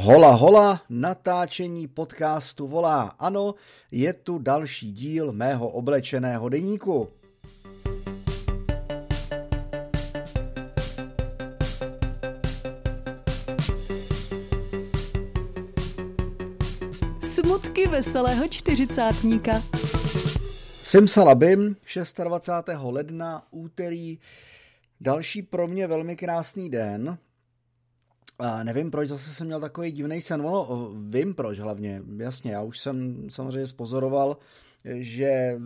Hola, hola, natáčení podcastu volá. Ano, je tu další díl mého oblečeného deníku. Smutky veselého čtyřicátníka. Simsalabim, 26. ledna, úterý, další pro mě velmi krásný den, a nevím, proč zase jsem měl takový divný sen. Ono, vím proč hlavně, jasně, já už jsem samozřejmě spozoroval, že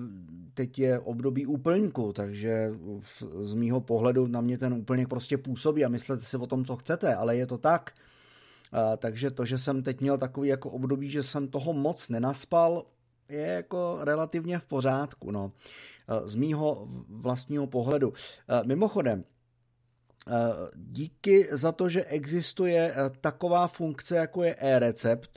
teď je období úplňku, takže z mýho pohledu na mě ten úplněk prostě působí a myslete si o tom, co chcete, ale je to tak. A, takže to, že jsem teď měl takový jako období, že jsem toho moc nenaspal, je jako relativně v pořádku, no. Z mýho vlastního pohledu. Mimochodem, díky za to, že existuje eh, taková funkce, jako je e-recept.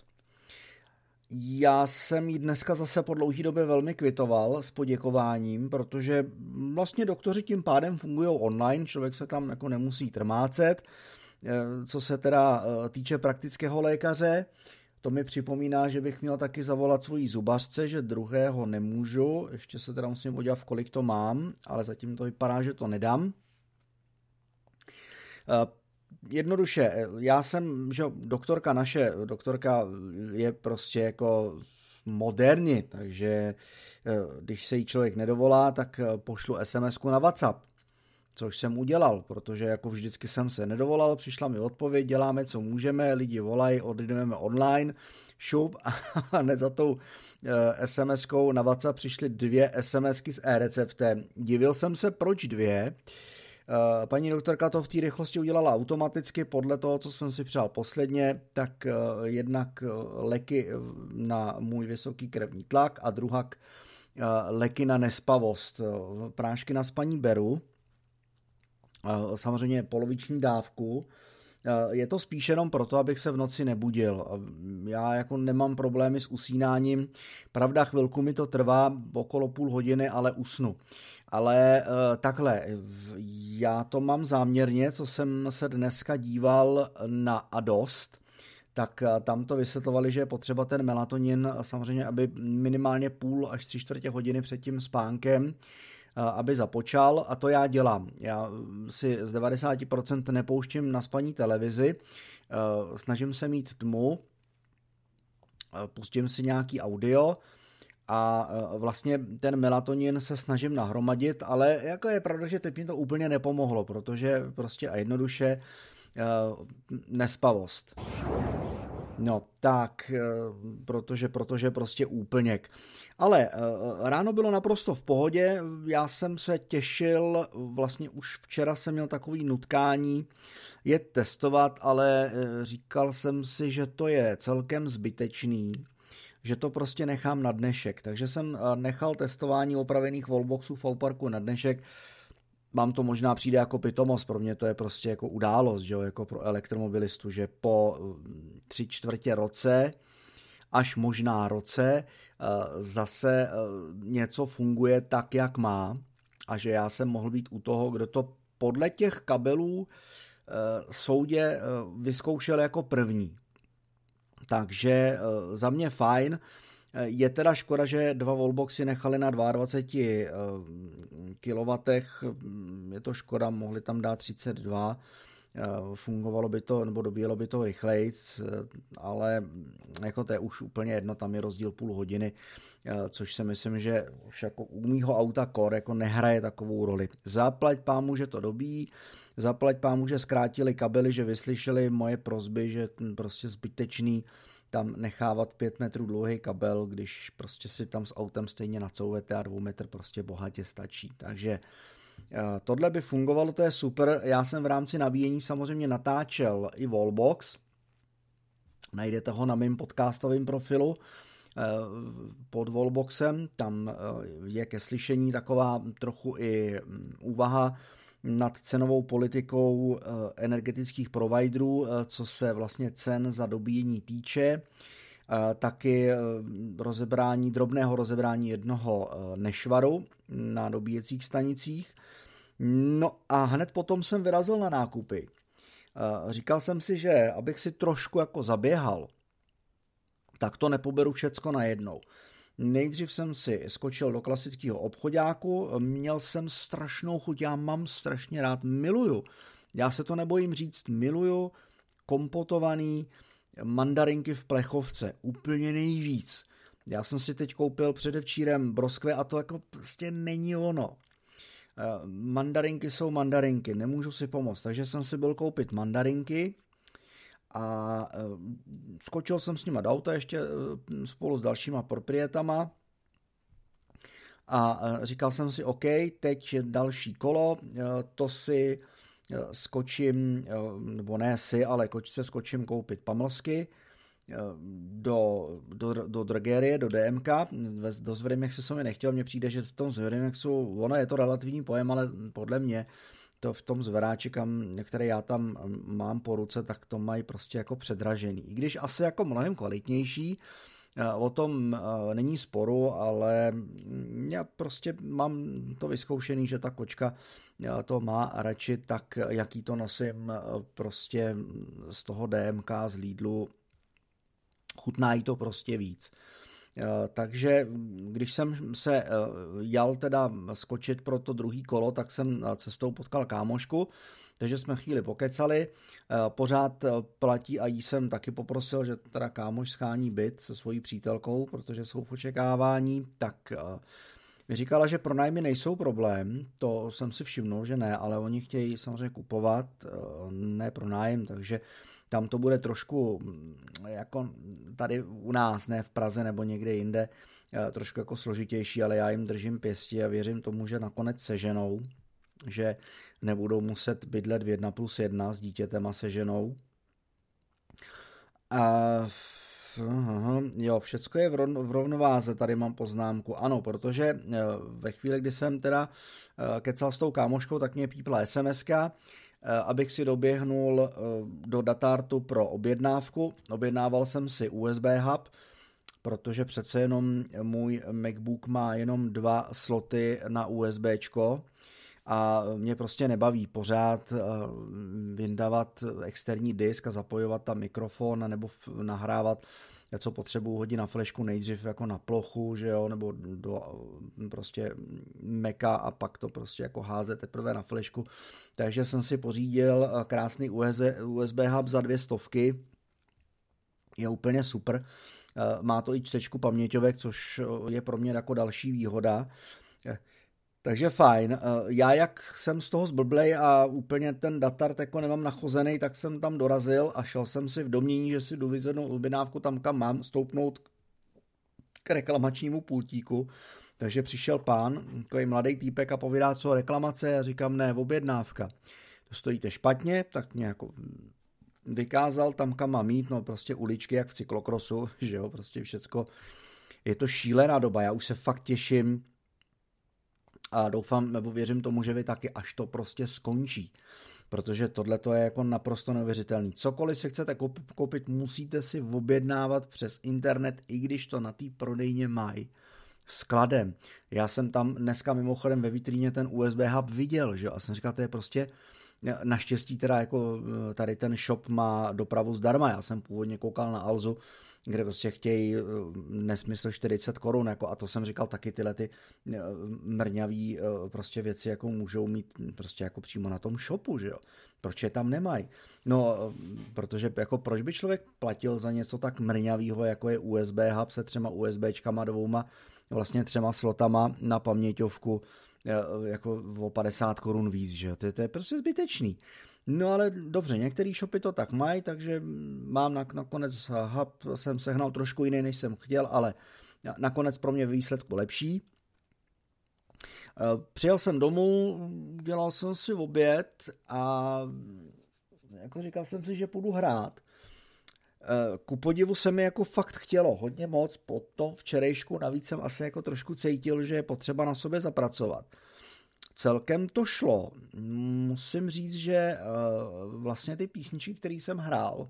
Já jsem ji dneska zase po dlouhé době velmi kvitoval s poděkováním, protože vlastně doktoři tím pádem fungují online, člověk se tam jako nemusí trmácet. Eh, co se teda týče praktického lékaře, to mi připomíná, že bych měl taky zavolat svojí zubařce, že druhého nemůžu, ještě se teda musím podívat, kolik to mám, ale zatím to vypadá, že to nedám. Eh, jednoduše, eh, já jsem, že doktorka naše, doktorka je prostě jako moderní, takže eh, když se jí člověk nedovolá, tak pošlu sms na WhatsApp, což jsem udělal, protože jako vždycky jsem se nedovolal, přišla mi odpověď, děláme, co můžeme, lidi volají, odjdeme online, šup a hned za tou SMS-kou na WhatsApp přišly dvě SMSky s e-receptem. Divil jsem se, proč dvě, paní doktorka to v té rychlosti udělala automaticky podle toho, co jsem si přál posledně, tak eh, jednak eh, leky na můj vysoký krevní tlak a druhak leky na nespavost. Prášky na spaní beru, samozřejmě poloviční dávku, je to spíš jenom proto, abych se v noci nebudil. Já jako nemám problémy s usínáním. Pravda, chvilku mi to trvá, okolo půl hodiny, ale usnu. Ale uh, takhle, já to mám záměrně, co jsem se dneska díval na Adost, tak uh, tam to vysvětlovali, že je potřeba ten melatonin samozřejmě, aby minimálně půl až tři čtvrtě hodiny před tím spánkem, aby započal a to já dělám. Já si z 90% nepouštím na spaní televizi, snažím se mít tmu, pustím si nějaký audio, a e, vlastně ten melatonin se snažím nahromadit, ale jako je pravda, že teď mi to úplně nepomohlo, protože prostě a jednoduše e, nespavost. No, tak, e, protože, protože prostě úplněk. Ale ráno bylo naprosto v pohodě, já jsem se těšil, vlastně už včera jsem měl takový nutkání je testovat, ale říkal jsem si, že to je celkem zbytečný, že to prostě nechám na dnešek. Takže jsem eh, nechal testování opravených wallboxů v Parku na dnešek. Mám to možná přijde jako pitomost, pro mě to je prostě jako událost, že jo, jako pro elektromobilistu, že po mm, tři čtvrtě roce až možná roce eh, zase eh, něco funguje tak, jak má a že já jsem mohl být u toho, kdo to podle těch kabelů soudě vyzkoušel jako první. Takže eh, za mě fajn. Eh, je teda škoda, že dva wallboxy nechali na 22 eh, kW. Je to škoda, mohli tam dát 32 fungovalo by to, nebo dobíjelo by to rychleji, ale jako to je už úplně jedno, tam je rozdíl půl hodiny, což si myslím, že už jako u mýho auta Core jako nehraje takovou roli. Zaplať pámu, že to dobí, zaplať pámu, že zkrátili kabely, že vyslyšeli moje prozby, že prostě zbytečný tam nechávat pět metrů dlouhý kabel, když prostě si tam s autem stejně nacouvete a dvou metr prostě bohatě stačí. Takže eh, tohle by fungovalo, to je super. Já jsem v rámci nabíjení samozřejmě natáčel i Wallbox, najdete ho na mém podcastovém profilu eh, pod Wallboxem, tam eh, je ke slyšení taková trochu i mm, úvaha nad cenovou politikou eh, energetických providerů, eh, co se vlastně cen za dobíjení týče, eh, taky rozebrání, drobného rozebrání jednoho nešvaru na dobíjecích stanicích. No a hned potom jsem vyrazil na nákupy. Říkal jsem si, že abych si trošku jako zaběhal, tak to nepoberu všecko najednou. Nejdřív jsem si skočil do klasického obchodáku, měl jsem strašnou chuť, já mám strašně rád, miluju. Já se to nebojím říct, miluju kompotovaný mandarinky v plechovce, úplně nejvíc. Já jsem si teď koupil předevčírem broskve a to jako prostě není ono. Eh, mandarinky jsou mandarinky, nemůžu si pomoct, takže jsem si byl koupit mandarinky a eh, skočil jsem s nima do auta ještě eh, spolu s dalšíma proprietama a říkal jsem si, OK, teď další kolo, to si skočím, nebo ne si, ale se skočím koupit pamlsky, do, do, do Dragérie, do DMK, do Zverimex se mi nechtěl, mně přijde, že v tom Zverimexu, ono je to relativní pojem, ale podle mě to v tom zveráči, kam, který já tam mám po ruce, tak to mají prostě jako předražený. I když asi jako mnohem kvalitnější, eh, o tom eh, není sporu, ale já prostě mám to vyzkoušený, že ta kočka eh, to má radši tak, jaký to nosím prostě z toho DMK, z Lidlu, chutná jí to prostě víc. Eh, takže když jsem se eh, jal teda skočit pro to druhý kolo, tak jsem cestou potkal kámošku, takže jsme chvíli pokecali. Eh, pořád platí a jí jsem taky poprosil, že teda kámoš schání byt se svojí přítelkou, protože jsou v očekávání, tak mi říkala, že pronájmy nejsou problém, to jsem si všimnul, že ne, ale oni chtějí samozřejmě kupovat, ne pronájem, takže tam to bude trošku mm, jako tady u nás, ne v Praze nebo někde jinde, eh, trošku jako složitější, ale já jim držím pěstí a věřím tomu, že nakonec seženou, že nebudou muset bydlet v 1 plus 1 s dítětem a se ženou. A Aha, jo, všecko je v, rovn, v rovnováze, tady mám poznámku. Ano, protože eh, ve chvíli, kdy jsem teda eh, kecal s tou kámoškou, tak mě pípla Eh, abych si doběhnul eh, do datartu pro objednávku. Objednával jsem si USB hub, protože přece jenom můj MacBook má jenom dva sloty na USB a mě prostě nebaví pořád eh, vyndávat externí disk a zapojovat tam mikrofon nebo nahrávat co potřebuji hodit na flešku nejdřív jako na plochu, že jo, nebo do prostě meka a pak to prostě jako házet teprve na flešku. Takže jsem si pořídil eh, krásný USB hub za dvě stovky, je úplně super. Eh, má to i čtečku paměťovek, což eh, je pro mě jako další výhoda. Takže fajn. Eh, já jak jsem z toho zblblej a úplně ten datar jako nemám nachozený, tak jsem tam dorazil a šel jsem si v domění, že si jdu vyzvednout objednávku tam, kam mám, stoupnout k reklamačnímu pultíku. Takže přišel pán, takový mladý týpek a povídá, co reklamace, a říkám, ne, objednávka. To stojíte špatně, tak mě jako vykázal tam, kam mám mít, no prostě uličky, jak v cyklokrosu, že jo, prostě všecko. Je to šílená doba, já už se fakt těším, a doufám, nebo věřím tomu, že vy taky, až to prostě skončí. Protože tohle to je jako naprosto neuvěřitelný. Cokoliv si chcete koupit, musíte si objednávat přes internet, i když to na té prodejně mají skladem. Já jsem tam dneska mimochodem ve vitríně ten USB hub viděl, že a jsem říkal, to je prostě Naštěstí teda jako tady ten shop má dopravu zdarma. Já jsem původně koukal na Alzu, kde prostě chtějí eh, nesmysl 40 korun, jako, a to jsem říkal taky tyhle ty eh, mrňavý eh, prostě věci, jako můžou mít prostě jako přímo na tom shopu, že jo. Proč je tam nemají? No, protože jako proč by člověk platil za něco tak mrňavýho, jako je USB hub se třema USBčkama dvouma, vlastně třema slotama na paměťovku, jako o 50 korun víc, že jo. To, to je prostě zbytečný. No ale dobře, některé shopy to tak mají, takže mám na, nakonec hub, jsem sehnal trošku jiný, než jsem chtěl, ale nakonec pro mě výsledku lepší. Eh, přijel jsem domů, dělal jsem si oběd a jako říkal jsem si, že půjdu hrát. Eh, ku podivu se mi jako fakt chtělo hodně moc po tom včerejšku, navíc jsem asi jako trošku cítil, že je potřeba na sobě zapracovat celkem to šlo. Musím říct, že eh, vlastně ty písničky, které jsem hrál,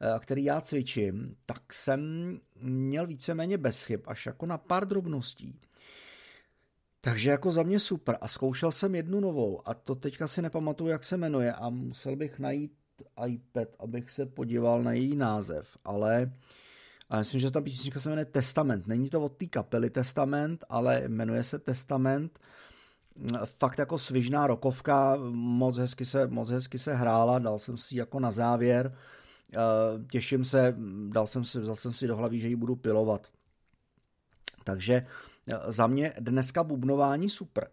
eh, který já cvičím, tak jsem měl víceméně bez chyb, až jako na pár drobností. Takže jako za mě super. A zkoušel jsem jednu novou a to teďka si nepamatuju, jak se jmenuje a musel bych najít iPad, abych se podíval na její název, ale a myslím, že ta písnička se jmenuje Testament. Není to od té kapely Testament, ale jmenuje se Testament. Fakt jako svižná rokovka, moc hezky se, moc hezky se hrála, dal jsem si jako na závěr. Těším se, dal jsem si, vzal jsem si do hlavy, že ji budu pilovat. Takže za mě dneska bubnování super.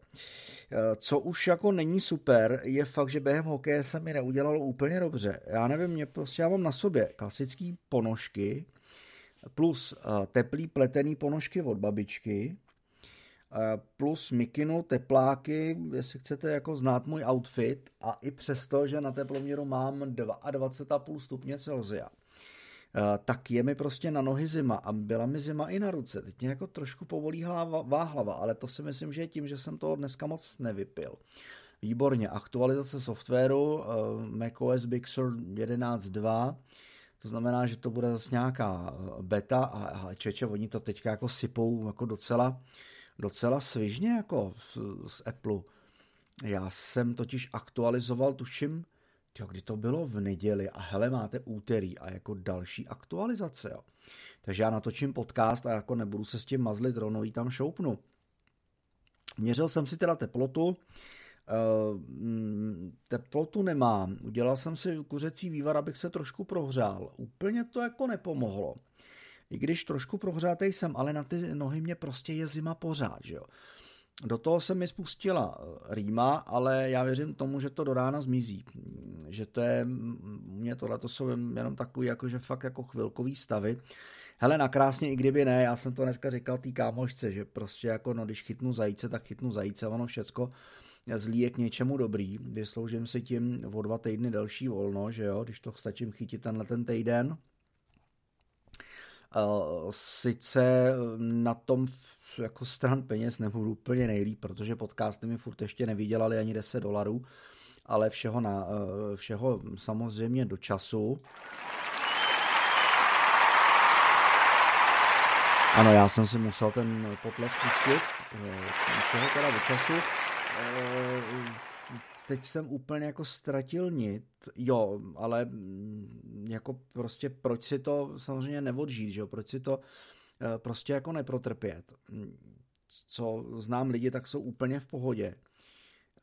Co už jako není super, je fakt, že během hokeje se mi neudělalo úplně dobře. Já nevím, mě prostě já mám na sobě klasický ponožky, plus eh, teplý pletený ponožky od babičky, eh, plus mikinu, tepláky, jestli chcete jako znát můj outfit a i přesto, že na teploměru mám 22,5 stupně Celsia, eh, tak je mi prostě na nohy zima a byla mi zima i na ruce. Teď mě jako trošku povolí hlava, váhlava, ale to si myslím, že je tím, že jsem toho dneska moc nevypil. Výborně, aktualizace softwaru macOS Big Sur 11.2 to znamená, že to bude zase nějaká eh, beta a, a čeče, oni to teďka jako sypou jako docela, docela svižně jako z, z Apple. Já jsem totiž aktualizoval, tuším, tyjo, kdy to bylo v neděli a hele, máte úterý a jako další aktualizace, jo. Takže já natočím podcast a jako nebudu se s tím mazlit, rovnou tam šoupnu. Měřil jsem si teda teplotu, Eh, teplotu nemám. Udělal jsem si kuřecí vývar, abych se trošku prohřál. Úplně to jako nepomohlo. I když trošku prohřátý jsem, ale na ty nohy mě prostě je zima pořád, že jo. Do toho se mi spustila eh, rýma, ale já věřím tomu, že to do rána zmizí. Že to je, mě tohle to jsou jenom takový, jakože fakt jako chvilkový stavy. Hele, nakrásně, i kdyby ne, já jsem to dneska říkal tý kámošce, že prostě jako no, když chytnu zajíce, tak chytnu zajíce, ono všecko zlý je k něčemu dobrý. Vysloužím si tím o dva týdny delší volno, že jo, když to stačím chytit tenhle ten týden. Sice na tom jako stran peněz nebudu úplně nejlíp, protože podcasty mi furt ještě nevydělali ani 10 dolarů, ale všeho, na, všeho samozřejmě do času. Ano, já jsem si musel ten potles pustit, všeho teda do času. Teď jsem úplně jako ztratil nit, jo, ale mm, jako prostě proč si to samozřejmě neodžít, že jo, proč si to eh, prostě jako neprotrpět. Co znám lidi, tak jsou úplně v pohodě.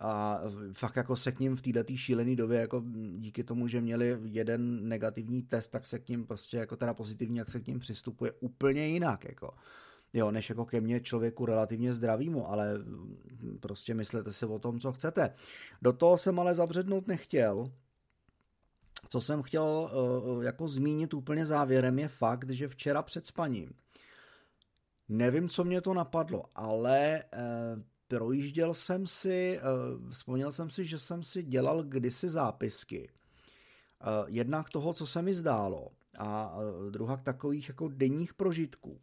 A fakt jako se k ním v této šílené době, jako díky tomu, že měli jeden negativní test, tak se k ním prostě jako teda pozitivní, jak se k ním přistupuje úplně jinak, jako jo, než jako ke mně člověku relativně zdravýmu, ale prostě myslete si o tom, co chcete. Do toho jsem ale zabřednout nechtěl, co jsem chtěl uh, jako zmínit úplně závěrem je fakt, že včera před spaním nevím, co mě to napadlo, ale uh, projížděl jsem si, uh, vzpomněl jsem si, že jsem si dělal kdysi zápisky. Jednak toho, co se mi zdálo a uh, druhá takových jako denních prožitků.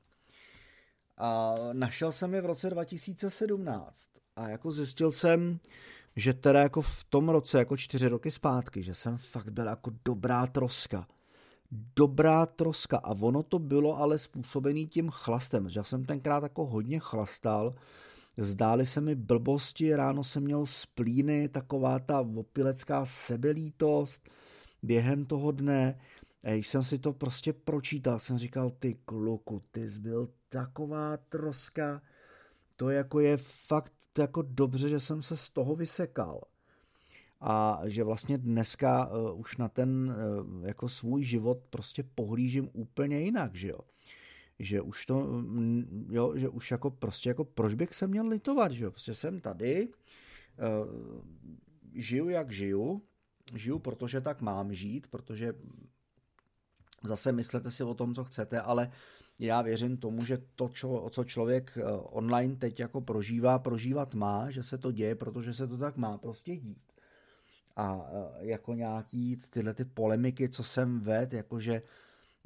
A našel jsem je v roce 2017 a jako zjistil jsem, že teda jako v tom roce, jako čtyři roky zpátky, že jsem fakt byl jako dobrá troska. Dobrá troska. A ono to bylo ale způsobený tím chlastem, že já jsem tenkrát jako hodně chlastal, zdály se mi blbosti, ráno jsem měl splíny, taková ta opilecká sebelítost během toho dne když jsem si to prostě pročítal, jsem říkal, ty kluku, ty jsi byl taková troska, to jako je fakt jako dobře, že jsem se z toho vysekal. A že vlastně dneska uh, už na ten uh, jako svůj život prostě pohlížím úplně jinak, že jo. Že už to, jo, že už jako prostě jako proč bych se měl litovat, že jo. Prostě jsem tady, uh, žiju jak žiju, žiju, protože tak mám žít, protože Zase myslete si o tom, co chcete, ale já věřím tomu, že to, čo, co člověk eh, online teď jako prožívá, prožívat má, že se to děje, protože se to tak má prostě dít. A eh, jako nějaký tyhle ty polemiky, co jsem ved, jakože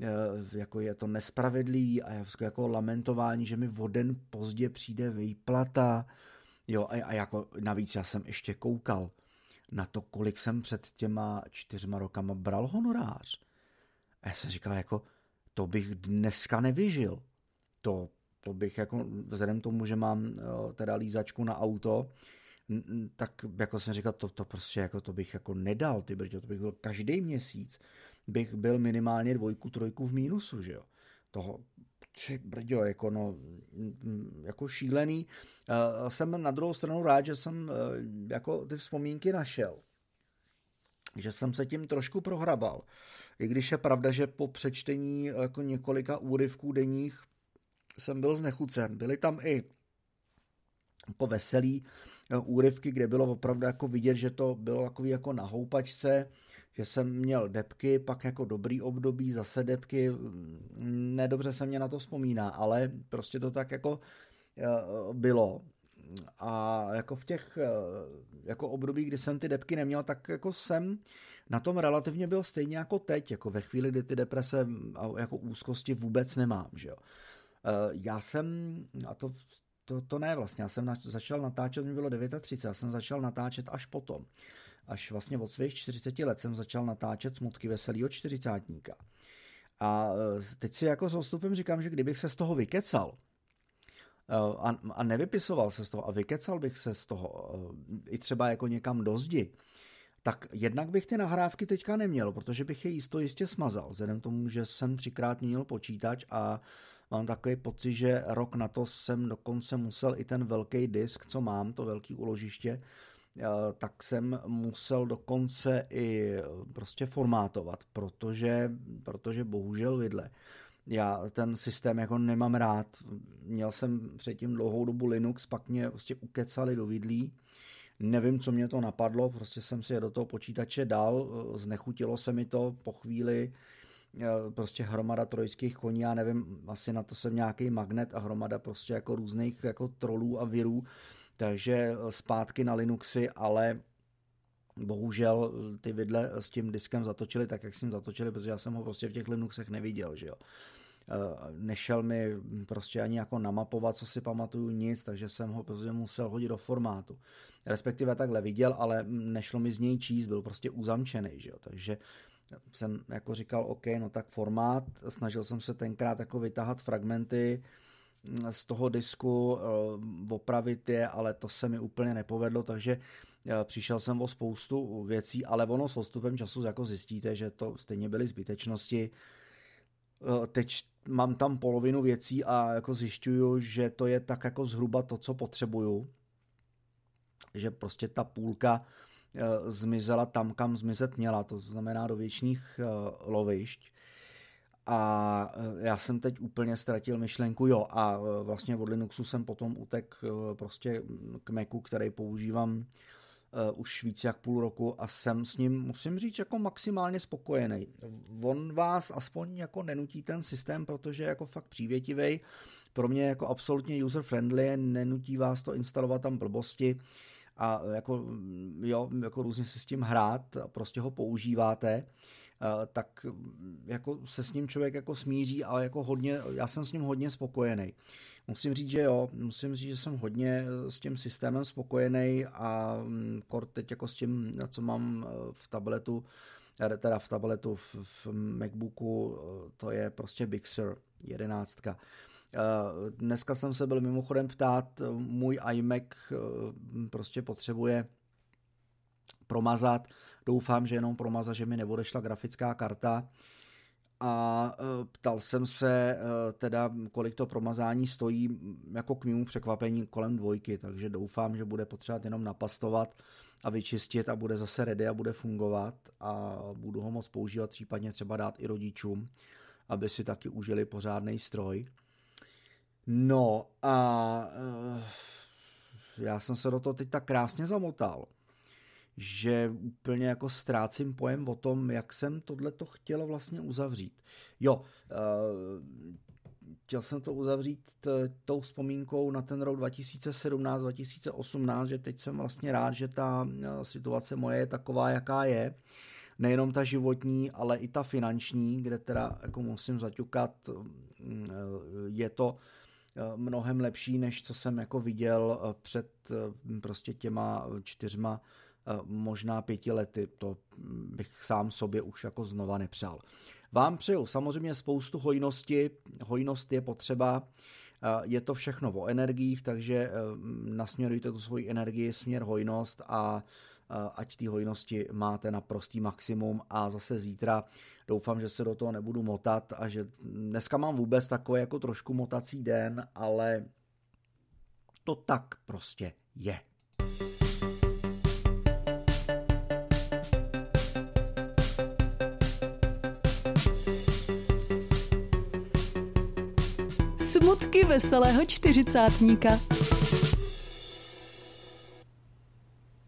eh, jako je to nespravedlivý a jako lamentování, že mi o den pozdě přijde výplata, jo, a, a jako navíc já jsem ještě koukal na to, kolik jsem před těma čtyřma rokama bral honorář. A já jsem říkal, jako, to bych dneska nevyžil. To, to bych jako, vzhledem tomu, že mám teda lízačku na auto, tak jako jsem říkal, to, to prostě jako to bych jako nedal, ty brďo, to bych byl každý měsíc, bych byl minimálně dvojku, trojku v mínusu, že jo. Toho, tři brďo, jako no, jako šílený. Uh, jsem na druhou stranu rád, že jsem uh, jako ty vzpomínky našel. Že jsem se tím trošku prohrabal. I když je pravda, že po přečtení jako několika úryvků denních jsem byl znechucen. Byly tam i po veselý eh, úryvky, kde bylo opravdu jako vidět, že to bylo takový jako na houpačce, že jsem měl depky, pak jako dobrý období, zase depky, nedobře se mě na to vzpomíná, ale prostě to tak jako eh, bylo. A jako v těch eh, jako období, kdy jsem ty depky neměl, tak jako jsem na tom relativně byl stejně jako teď, jako ve chvíli, kdy ty deprese a jako úzkosti vůbec nemám, že jo. Já jsem, a to to, to ne vlastně, já jsem na, začal natáčet, mi bylo 39, já jsem začal natáčet až potom. Až vlastně od svých 40 let jsem začal natáčet smutky veselýho čtyřicátníka. A e, teď si jako s odstupem říkám, že kdybych se z toho vykecal, e, a, a nevypisoval se z toho a vykecal bych se z toho i třeba jako někam do zdi, tak jednak bych ty nahrávky teďka neměl, protože bych je jisto jistě smazal, vzhledem tomu, že jsem třikrát měnil počítač a Mám takový pocit, že rok na to jsem dokonce musel i ten velký disk, co mám, to velký uložiště, eh, tak jsem musel dokonce i eh, prostě formátovat, protože, protože bohužel vidle. Já ten systém jako nemám rád. Měl jsem předtím dlouhou dobu Linux, pak mě prostě ukecali do vidlí. Nevím, co mě to napadlo, prostě jsem si je do toho počítače dal, eh, znechutilo se mi to po chvíli, prostě hromada trojských koní, já nevím, asi na to jsem nějaký magnet a hromada prostě jako různých jako trolů a virů, takže eh, zpátky na Linuxy, ale bohužel eh, ty vidle s tím diskem zatočili tak, jak jsem zatočili, protože já jsem ho prostě v těch Linuxech neviděl, že jo. Eh, nešel mi prostě ani jako namapovat, co si pamatuju, nic, takže jsem ho prostě musel hodit do formátu. Respektive takhle viděl, ale nešlo mi z něj číst, byl prostě uzamčený, že jo. Takže jsem jako říkal, OK, no tak formát, snažil jsem se tenkrát jako vytáhat fragmenty mm, z toho disku, eh, opravit je, ale to se mi úplně nepovedlo, takže eh, přišel jsem o spoustu věcí, ale ono s postupem času jako zjistíte, že to stejně byly zbytečnosti. Eh, teď mám tam polovinu věcí a jako zjišťuju, že to je tak jako zhruba to, co potřebuju. Že prostě ta půlka Eh, zmizela tam, kam zmizet měla, to znamená do věčných eh, lovišť. A já jsem teď úplně ztratil myšlenku, jo, a vlastně od Linuxu jsem potom utek prostě k Macu, který používám už víc jak půl roku a jsem s ním, musím říct, jako maximálně spokojený. On vás aspoň jako nenutí ten systém, protože je jako fakt přívětivý. Pro mě jako absolutně user-friendly, nenutí vás to instalovat tam blbosti a jako, jo, jako různě se s tím hrát, prostě ho používáte, tak jako se s ním člověk jako smíří, ale jako hodně, já jsem s ním hodně spokojený. Musím říct, že jo, musím říct, že jsem hodně s tím systémem spokojený a mm, kort teď jako s tím, co mám e, v tabletu, e, teda v tabletu, v, v MacBooku, to je prostě Big Sur 11. Eh, dneska jsem se byl mimochodem ptát, eh, můj iMac eh, prostě potřebuje promazat. Doufám, že jenom promazat, že mi neodešla grafická karta. A ptal jsem se teda, kolik to promazání stojí, jako k mému překvapení kolem dvojky, takže doufám, že bude potřebovat jenom napastovat a vyčistit a bude zase ready a bude fungovat a budu ho moc používat, případně třeba dát i rodičům, aby si taky užili pořádný stroj. No a uh, já jsem se do toho teď tak krásně zamotal, že úplně jako ztrácím pojem o tom, jak jsem tohle to chtěl vlastně uzavřít. Jo, uh, chtěl jsem to uzavřít tou vzpomínkou na ten rok 2017-2018, že teď jsem vlastně rád, že ta situace moje je taková, jaká je. Nejenom ta životní, ale i ta finanční, kde teda jako musím zaťukat, je to Eh, mnohem lepší, než co jsem jako viděl eh, před eh, prostě těma čtyřma, možná pěti lety. To bych sám sobě už jako znova nepřál. Vám přeju samozřejmě spoustu hojnosti. Hojnost je potřeba Je to všechno o energiích, takže nasměrujte tu svoji energii směr hojnost a ať té hojnosti máte na prostý maximum a zase zítra doufám, že se do toho nebudu motat a že dneska mám vůbec takový jako trošku motací den, ale to tak prostě je. Veselého čtyřicátníka.